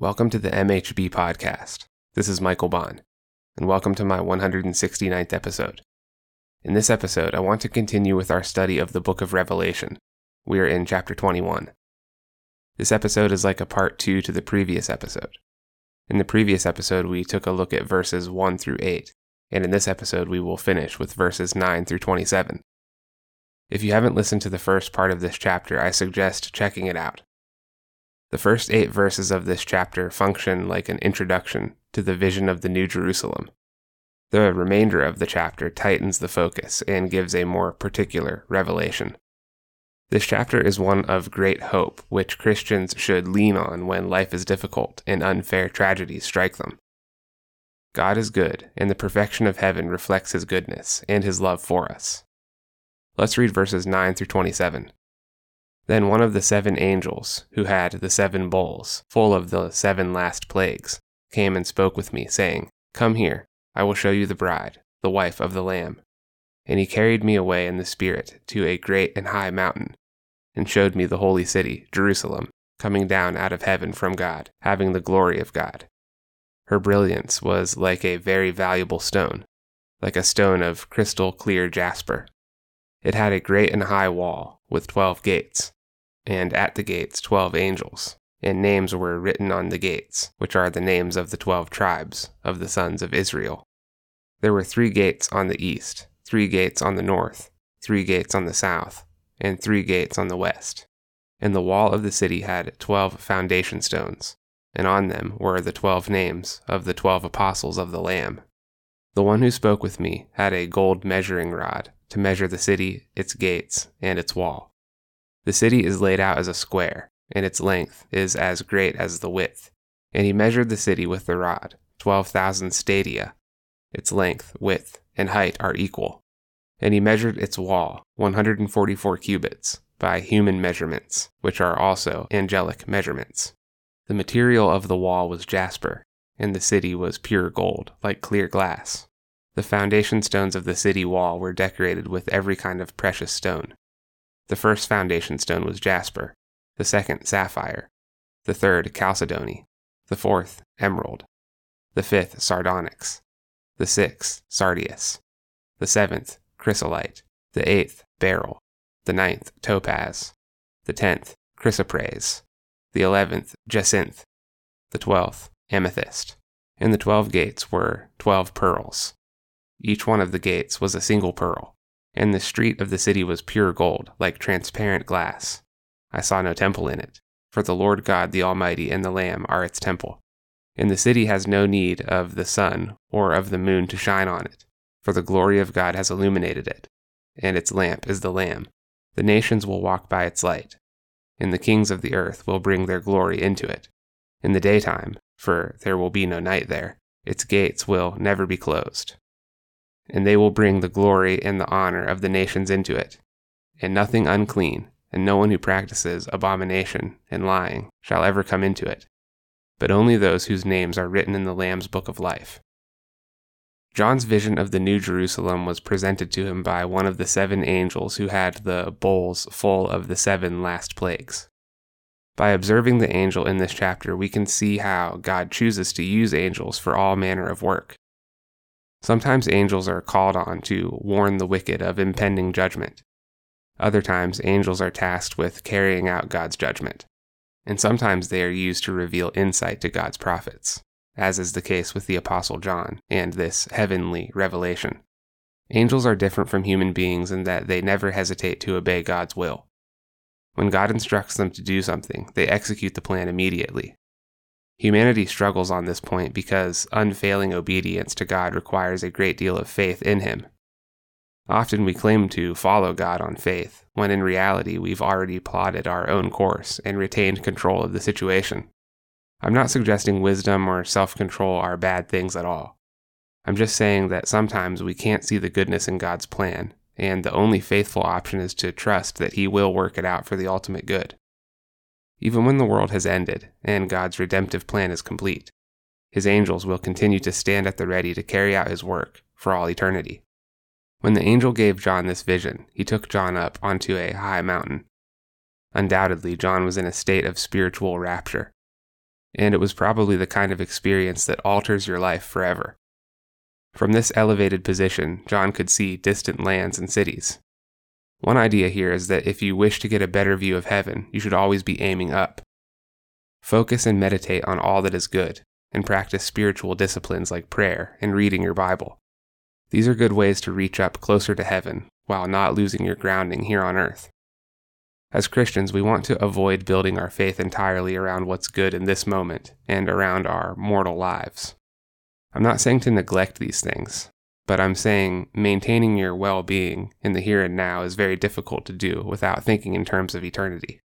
Welcome to the MHB podcast. This is Michael Bond, and welcome to my 169th episode. In this episode, I want to continue with our study of the book of Revelation. We are in chapter 21. This episode is like a part 2 to the previous episode. In the previous episode, we took a look at verses 1 through 8, and in this episode, we will finish with verses 9 through 27. If you haven't listened to the first part of this chapter, I suggest checking it out. The first eight verses of this chapter function like an introduction to the vision of the New Jerusalem. The remainder of the chapter tightens the focus and gives a more particular revelation. This chapter is one of great hope, which Christians should lean on when life is difficult and unfair tragedies strike them. God is good, and the perfection of heaven reflects his goodness and his love for us. Let's read verses 9 through 27. Then one of the seven angels, who had the seven bowls, full of the seven last plagues, came and spoke with me, saying, Come here, I will show you the bride, the wife of the Lamb. And he carried me away in the Spirit to a great and high mountain, and showed me the holy city, Jerusalem, coming down out of heaven from God, having the glory of God. Her brilliance was like a very valuable stone, like a stone of crystal clear jasper. It had a great and high wall, with twelve gates and at the gates twelve angels, and names were written on the gates, which are the names of the twelve tribes of the sons of Israel. There were three gates on the east, three gates on the north, three gates on the south, and three gates on the west. And the wall of the city had twelve foundation stones, and on them were the twelve names of the twelve apostles of the Lamb. The one who spoke with me had a gold measuring rod to measure the city, its gates, and its wall. The city is laid out as a square, and its length is as great as the width. And he measured the city with the rod, twelve thousand stadia. Its length, width, and height are equal. And he measured its wall, 144 cubits, by human measurements, which are also angelic measurements. The material of the wall was jasper, and the city was pure gold, like clear glass. The foundation stones of the city wall were decorated with every kind of precious stone. The first foundation stone was jasper, the second sapphire, the third chalcedony, the fourth emerald, the fifth sardonyx, the sixth sardius, the seventh chrysolite, the eighth beryl, the ninth topaz, the tenth chrysoprase, the eleventh jacinth, the twelfth amethyst. And the twelve gates were twelve pearls. Each one of the gates was a single pearl and the street of the city was pure gold, like transparent glass. I saw no temple in it, for the Lord God the Almighty and the Lamb are its temple. And the city has no need of the sun or of the moon to shine on it, for the glory of God has illuminated it, and its lamp is the Lamb. The nations will walk by its light, and the kings of the earth will bring their glory into it. In the daytime, for there will be no night there, its gates will never be closed and they will bring the glory and the honor of the nations into it. And nothing unclean, and no one who practices abomination and lying shall ever come into it, but only those whose names are written in the Lamb's book of life. John's vision of the New Jerusalem was presented to him by one of the seven angels who had the bowls full of the seven last plagues. By observing the angel in this chapter, we can see how God chooses to use angels for all manner of work. Sometimes angels are called on to warn the wicked of impending judgment. Other times, angels are tasked with carrying out God's judgment. And sometimes they are used to reveal insight to God's prophets, as is the case with the Apostle John and this heavenly revelation. Angels are different from human beings in that they never hesitate to obey God's will. When God instructs them to do something, they execute the plan immediately, Humanity struggles on this point because unfailing obedience to God requires a great deal of faith in Him. Often we claim to follow God on faith, when in reality we've already plotted our own course and retained control of the situation. I'm not suggesting wisdom or self control are bad things at all. I'm just saying that sometimes we can't see the goodness in God's plan, and the only faithful option is to trust that He will work it out for the ultimate good even when the world has ended and God's redemptive plan is complete. His angels will continue to stand at the ready to carry out his work for all eternity. When the angel gave John this vision, he took John up onto a high mountain. Undoubtedly, John was in a state of spiritual rapture. and it was probably the kind of experience that alters your life forever. From this elevated position, John could see distant lands and cities. One idea here is that if you wish to get a better view of heaven, you should always be aiming up. Focus and meditate on all that is good, and practice spiritual disciplines like prayer and reading your Bible. These are good ways to reach up closer to heaven while not losing your grounding here on earth. As Christians, we want to avoid building our faith entirely around what's good in this moment and around our mortal lives. I'm not saying to neglect these things, but I'm saying maintaining your well being in the here and now is very difficult to do without thinking in terms of eternity.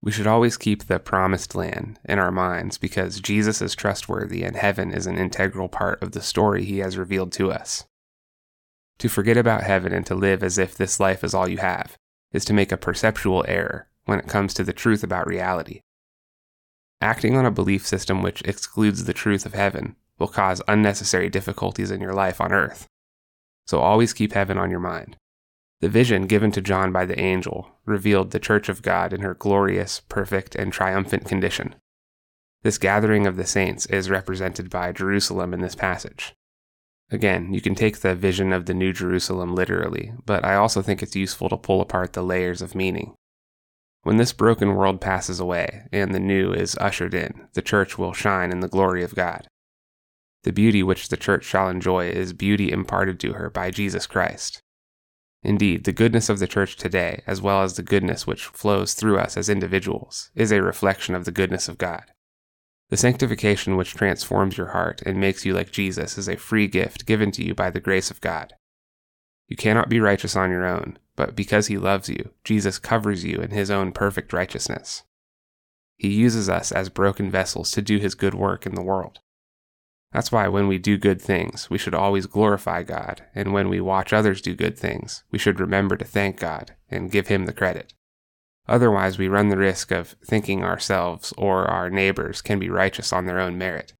We should always keep the promised land in our minds because Jesus is trustworthy and heaven is an integral part of the story he has revealed to us. To forget about heaven and to live as if this life is all you have is to make a perceptual error when it comes to the truth about reality. Acting on a belief system which excludes the truth of heaven will cause unnecessary difficulties in your life on earth. So always keep heaven on your mind. The vision given to John by the angel revealed the church of God in her glorious, perfect, and triumphant condition. This gathering of the saints is represented by Jerusalem in this passage. Again, you can take the vision of the New Jerusalem literally, but I also think it's useful to pull apart the layers of meaning. When this broken world passes away and the new is ushered in, the church will shine in the glory of God. The beauty which the church shall enjoy is beauty imparted to her by Jesus Christ. Indeed, the goodness of the church today, as well as the goodness which flows through us as individuals, is a reflection of the goodness of God. The sanctification which transforms your heart and makes you like Jesus is a free gift given to you by the grace of God. You cannot be righteous on your own, but because he loves you, Jesus covers you in his own perfect righteousness. He uses us as broken vessels to do his good work in the world. That's why when we do good things, we should always glorify God, and when we watch others do good things, we should remember to thank God and give him the credit. Otherwise, we run the risk of thinking ourselves or our neighbors can be righteous on their own merit.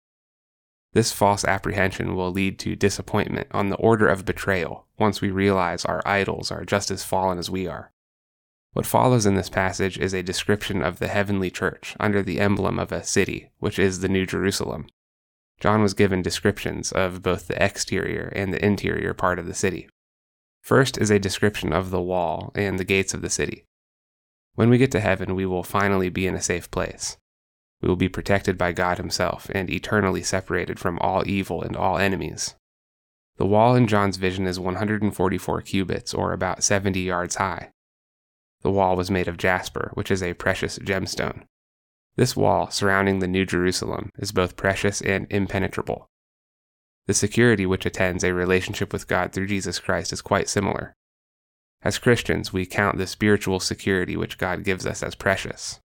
This false apprehension will lead to disappointment on the order of betrayal once we realize our idols are just as fallen as we are. What follows in this passage is a description of the heavenly church under the emblem of a city, which is the New Jerusalem. John was given descriptions of both the exterior and the interior part of the city. First is a description of the wall and the gates of the city. When we get to heaven, we will finally be in a safe place. We will be protected by God Himself and eternally separated from all evil and all enemies. The wall in John's vision is 144 cubits, or about 70 yards high. The wall was made of jasper, which is a precious gemstone. This wall surrounding the New Jerusalem is both precious and impenetrable. The security which attends a relationship with God through Jesus Christ is quite similar. As Christians, we count the spiritual security which God gives us as precious.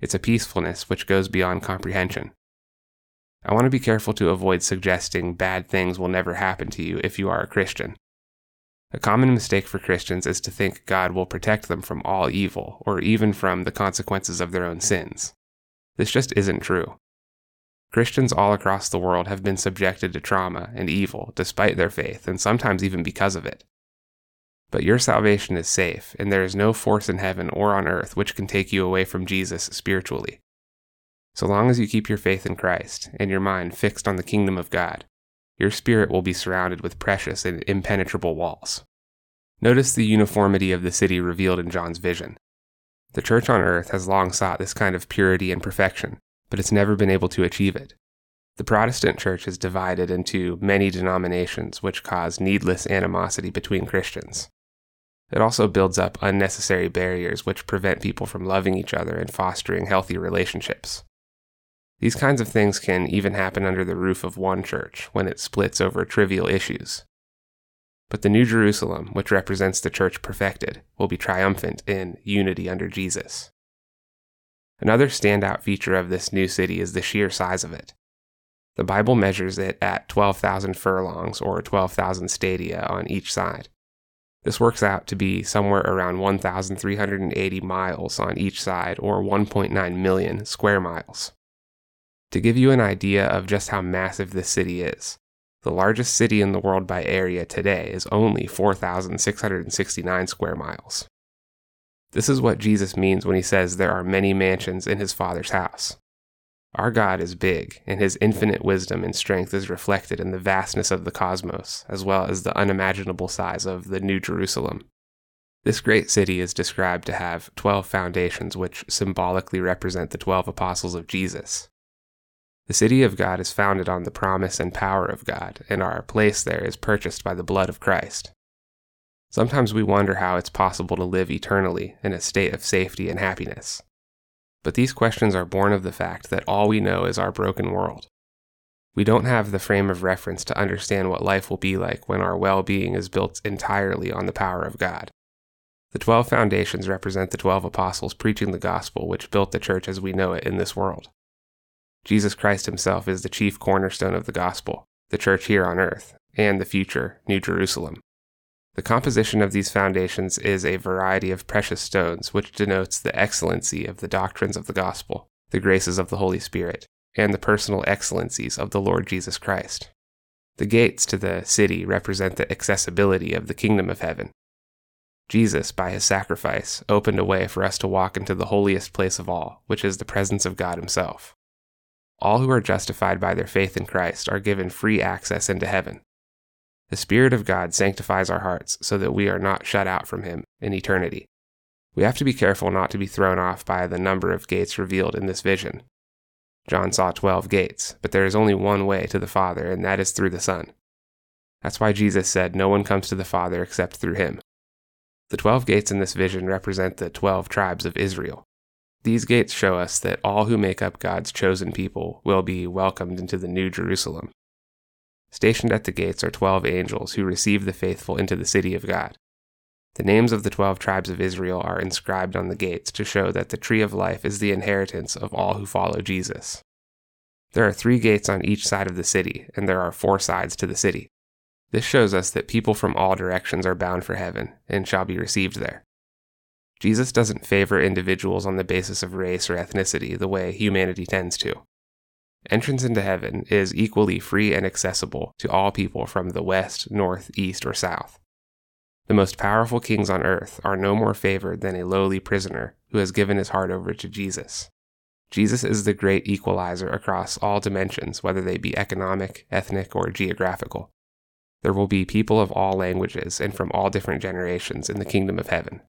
It's a peacefulness which goes beyond comprehension. I want to be careful to avoid suggesting bad things will never happen to you if you are a Christian. A common mistake for Christians is to think God will protect them from all evil, or even from the consequences of their own sins. This just isn't true. Christians all across the world have been subjected to trauma and evil despite their faith, and sometimes even because of it. But your salvation is safe, and there is no force in heaven or on earth which can take you away from Jesus spiritually. So long as you keep your faith in Christ and your mind fixed on the kingdom of God, your spirit will be surrounded with precious and impenetrable walls. Notice the uniformity of the city revealed in John's vision. The church on earth has long sought this kind of purity and perfection, but it's never been able to achieve it. The Protestant church is divided into many denominations, which cause needless animosity between Christians. It also builds up unnecessary barriers which prevent people from loving each other and fostering healthy relationships. These kinds of things can even happen under the roof of one church when it splits over trivial issues. But the New Jerusalem, which represents the church perfected, will be triumphant in unity under Jesus. Another standout feature of this new city is the sheer size of it. The Bible measures it at 12,000 furlongs or 12,000 stadia on each side. This works out to be somewhere around 1,380 miles on each side, or 1.9 million square miles. To give you an idea of just how massive this city is, the largest city in the world by area today is only 4,669 square miles. This is what Jesus means when he says there are many mansions in his Father's house. Our God is big, and his infinite wisdom and strength is reflected in the vastness of the cosmos, as well as the unimaginable size of the New Jerusalem. This great city is described to have 12 foundations, which symbolically represent the 12 apostles of Jesus. The city of God is founded on the promise and power of God, and our place there is purchased by the blood of Christ. Sometimes we wonder how it's possible to live eternally in a state of safety and happiness. But these questions are born of the fact that all we know is our broken world. We don't have the frame of reference to understand what life will be like when our well being is built entirely on the power of God. The twelve foundations represent the twelve apostles preaching the gospel which built the church as we know it in this world. Jesus Christ himself is the chief cornerstone of the gospel, the church here on earth, and the future New Jerusalem. The composition of these foundations is a variety of precious stones, which denotes the excellency of the doctrines of the gospel, the graces of the Holy Spirit, and the personal excellencies of the Lord Jesus Christ. The gates to the city represent the accessibility of the kingdom of heaven. Jesus, by his sacrifice, opened a way for us to walk into the holiest place of all, which is the presence of God Himself. All who are justified by their faith in Christ are given free access into heaven, the Spirit of God sanctifies our hearts so that we are not shut out from Him in eternity. We have to be careful not to be thrown off by the number of gates revealed in this vision. John saw 12 gates, but there is only one way to the Father, and that is through the Son. That's why Jesus said, No one comes to the Father except through him. The 12 gates in this vision represent the 12 tribes of Israel. These gates show us that all who make up God's chosen people will be welcomed into the New Jerusalem. Stationed at the gates are twelve angels who receive the faithful into the city of God. The names of the twelve tribes of Israel are inscribed on the gates to show that the tree of life is the inheritance of all who follow Jesus. There are three gates on each side of the city, and there are four sides to the city. This shows us that people from all directions are bound for heaven and shall be received there. Jesus doesn't favor individuals on the basis of race or ethnicity the way humanity tends to. Entrance into heaven is equally free and accessible to all people from the west, north, east, or south. The most powerful kings on earth are no more favored than a lowly prisoner who has given his heart over to Jesus. Jesus is the great equalizer across all dimensions, whether they be economic, ethnic, or geographical. There will be people of all languages and from all different generations in the kingdom of heaven.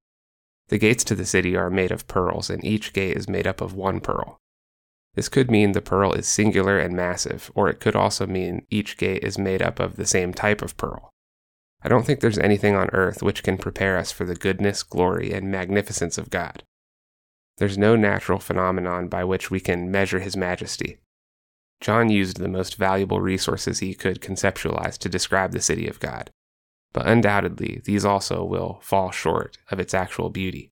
The gates to the city are made of pearls, and each gate is made up of one pearl. This could mean the pearl is singular and massive, or it could also mean each gate is made up of the same type of pearl. I don't think there's anything on earth which can prepare us for the goodness, glory, and magnificence of God. There's no natural phenomenon by which we can measure His majesty. John used the most valuable resources he could conceptualize to describe the city of God, but undoubtedly these also will fall short of its actual beauty.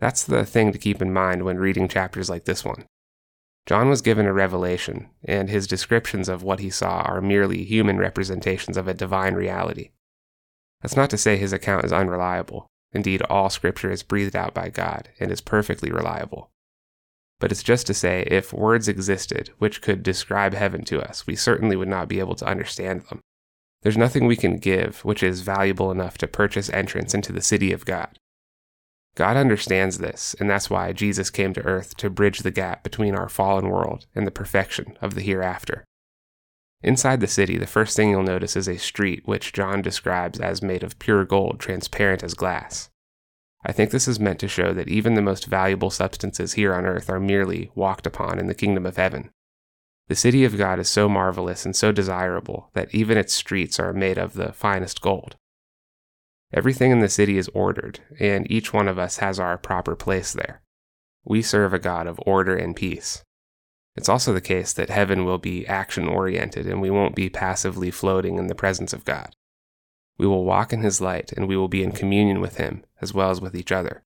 That's the thing to keep in mind when reading chapters like this one. John was given a revelation, and his descriptions of what he saw are merely human representations of a divine reality. That's not to say his account is unreliable. Indeed, all scripture is breathed out by God and is perfectly reliable. But it's just to say, if words existed which could describe heaven to us, we certainly would not be able to understand them. There's nothing we can give which is valuable enough to purchase entrance into the city of God. God understands this, and that's why Jesus came to earth to bridge the gap between our fallen world and the perfection of the hereafter. Inside the city, the first thing you'll notice is a street which John describes as made of pure gold, transparent as glass. I think this is meant to show that even the most valuable substances here on earth are merely walked upon in the kingdom of heaven. The city of God is so marvelous and so desirable that even its streets are made of the finest gold. Everything in the city is ordered, and each one of us has our proper place there. We serve a God of order and peace. It's also the case that heaven will be action oriented and we won't be passively floating in the presence of God. We will walk in His light and we will be in communion with Him as well as with each other.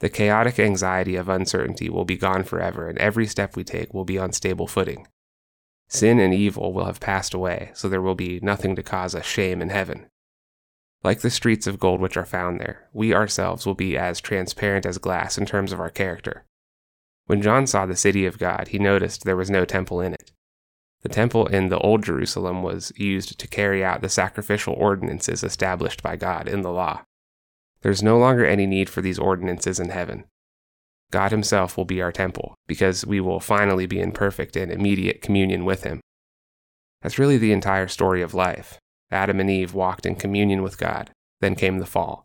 The chaotic anxiety of uncertainty will be gone forever, and every step we take will be on stable footing. Sin and evil will have passed away, so there will be nothing to cause us shame in heaven. Like the streets of gold which are found there, we ourselves will be as transparent as glass in terms of our character. When John saw the city of God, he noticed there was no temple in it. The temple in the Old Jerusalem was used to carry out the sacrificial ordinances established by God in the law. There's no longer any need for these ordinances in heaven. God Himself will be our temple, because we will finally be in perfect and immediate communion with Him. That's really the entire story of life. Adam and Eve walked in communion with God, then came the fall.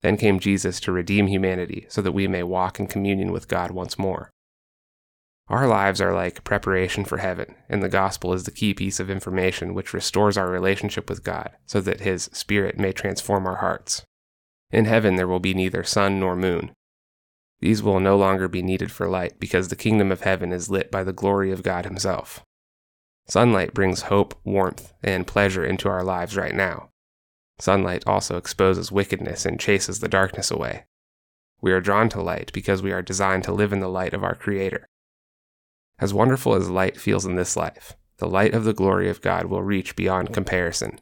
Then came Jesus to redeem humanity so that we may walk in communion with God once more. Our lives are like preparation for heaven, and the gospel is the key piece of information which restores our relationship with God so that His Spirit may transform our hearts. In heaven there will be neither sun nor moon. These will no longer be needed for light because the kingdom of heaven is lit by the glory of God Himself. Sunlight brings hope, warmth, and pleasure into our lives right now. Sunlight also exposes wickedness and chases the darkness away. We are drawn to light because we are designed to live in the light of our Creator. As wonderful as light feels in this life, the light of the glory of God will reach beyond comparison.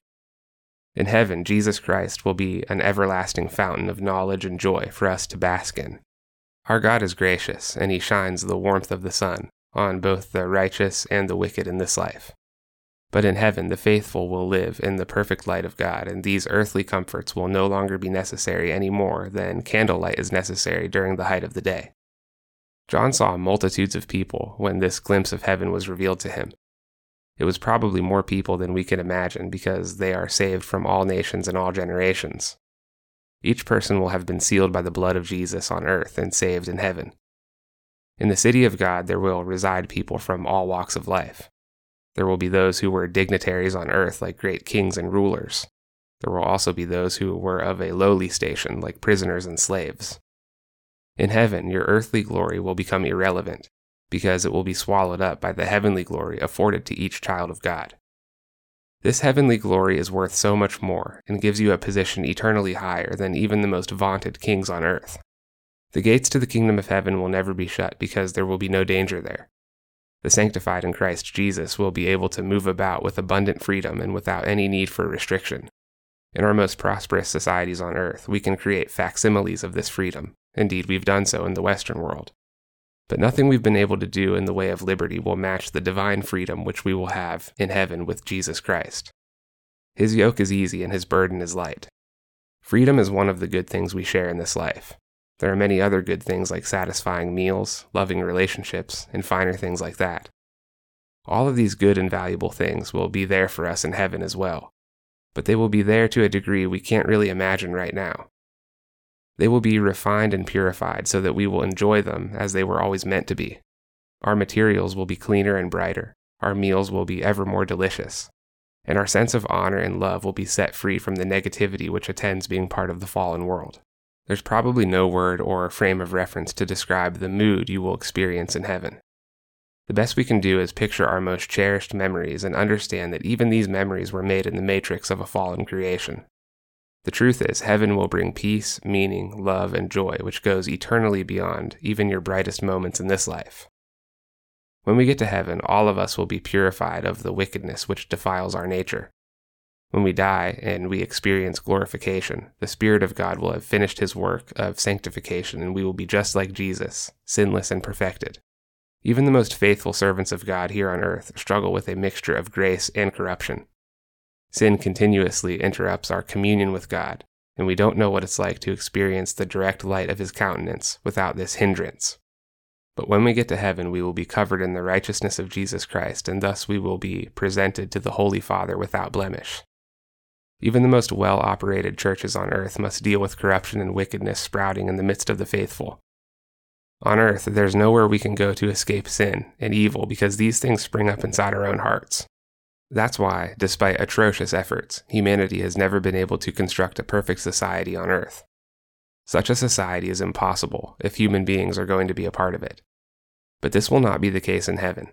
In heaven, Jesus Christ will be an everlasting fountain of knowledge and joy for us to bask in. Our God is gracious, and He shines the warmth of the sun on both the righteous and the wicked in this life. But in heaven, the faithful will live in the perfect light of God, and these earthly comforts will no longer be necessary any more than candlelight is necessary during the height of the day. John saw multitudes of people when this glimpse of heaven was revealed to him. It was probably more people than we can imagine because they are saved from all nations and all generations. Each person will have been sealed by the blood of Jesus on earth and saved in heaven. In the city of God, there will reside people from all walks of life. There will be those who were dignitaries on earth, like great kings and rulers. There will also be those who were of a lowly station, like prisoners and slaves. In heaven, your earthly glory will become irrelevant, because it will be swallowed up by the heavenly glory afforded to each child of God. This heavenly glory is worth so much more and gives you a position eternally higher than even the most vaunted kings on earth. The gates to the kingdom of heaven will never be shut because there will be no danger there. The sanctified in Christ Jesus will be able to move about with abundant freedom and without any need for restriction. In our most prosperous societies on earth, we can create facsimiles of this freedom Indeed, we've done so in the Western world. But nothing we've been able to do in the way of liberty will match the divine freedom which we will have in heaven with Jesus Christ. His yoke is easy and his burden is light. Freedom is one of the good things we share in this life. There are many other good things like satisfying meals, loving relationships, and finer things like that. All of these good and valuable things will be there for us in heaven as well, but they will be there to a degree we can't really imagine right now. They will be refined and purified so that we will enjoy them as they were always meant to be. Our materials will be cleaner and brighter, our meals will be ever more delicious, and our sense of honor and love will be set free from the negativity which attends being part of the fallen world. There's probably no word or frame of reference to describe the mood you will experience in heaven. The best we can do is picture our most cherished memories and understand that even these memories were made in the matrix of a fallen creation. The truth is, heaven will bring peace, meaning, love, and joy, which goes eternally beyond even your brightest moments in this life. When we get to heaven, all of us will be purified of the wickedness which defiles our nature. When we die and we experience glorification, the Spirit of God will have finished his work of sanctification, and we will be just like Jesus, sinless and perfected. Even the most faithful servants of God here on earth struggle with a mixture of grace and corruption. Sin continuously interrupts our communion with God, and we don't know what it's like to experience the direct light of His countenance without this hindrance. But when we get to heaven, we will be covered in the righteousness of Jesus Christ, and thus we will be presented to the Holy Father without blemish. Even the most well operated churches on earth must deal with corruption and wickedness sprouting in the midst of the faithful. On earth, there's nowhere we can go to escape sin and evil because these things spring up inside our own hearts. That's why, despite atrocious efforts, humanity has never been able to construct a perfect society on Earth. Such a society is impossible if human beings are going to be a part of it. But this will not be the case in heaven.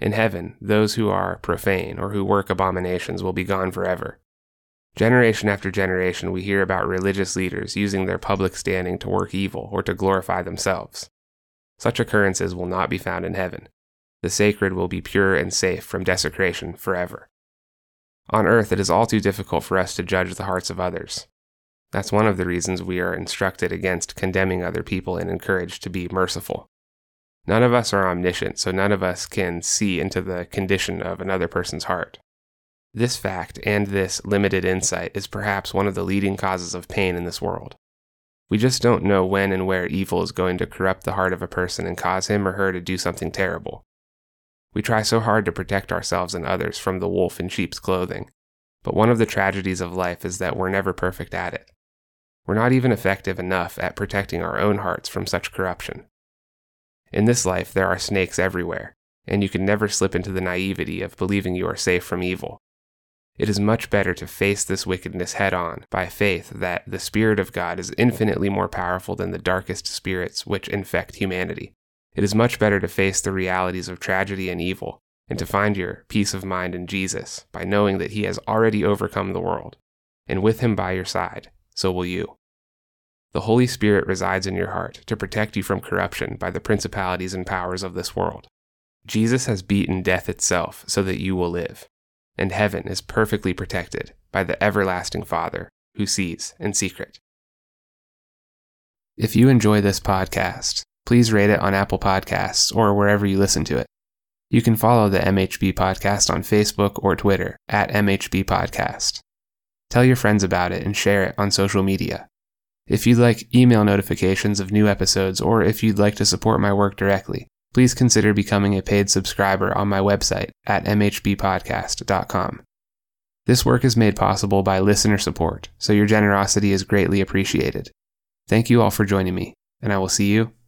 In heaven, those who are profane or who work abominations will be gone forever. Generation after generation, we hear about religious leaders using their public standing to work evil or to glorify themselves. Such occurrences will not be found in heaven the sacred will be pure and safe from desecration forever. On earth, it is all too difficult for us to judge the hearts of others. That's one of the reasons we are instructed against condemning other people and encouraged to be merciful. None of us are omniscient, so none of us can see into the condition of another person's heart. This fact and this limited insight is perhaps one of the leading causes of pain in this world. We just don't know when and where evil is going to corrupt the heart of a person and cause him or her to do something terrible. We try so hard to protect ourselves and others from the wolf in sheep's clothing, but one of the tragedies of life is that we're never perfect at it. We're not even effective enough at protecting our own hearts from such corruption. In this life, there are snakes everywhere, and you can never slip into the naivety of believing you are safe from evil. It is much better to face this wickedness head on by faith that the Spirit of God is infinitely more powerful than the darkest spirits which infect humanity. It is much better to face the realities of tragedy and evil and to find your peace of mind in Jesus by knowing that He has already overcome the world, and with Him by your side, so will you. The Holy Spirit resides in your heart to protect you from corruption by the principalities and powers of this world. Jesus has beaten death itself so that you will live and heaven is perfectly protected by the everlasting Father who sees in secret. If you enjoy this podcast, please rate it on Apple Podcasts or wherever you listen to it. You can follow the MHB Podcast on Facebook or Twitter at MHB Podcast. Tell your friends about it and share it on social media. If you'd like email notifications of new episodes or if you'd like to support my work directly, please consider becoming a paid subscriber on my website at mhbpodcast.com. This work is made possible by listener support, so your generosity is greatly appreciated. Thank you all for joining me, and I will see you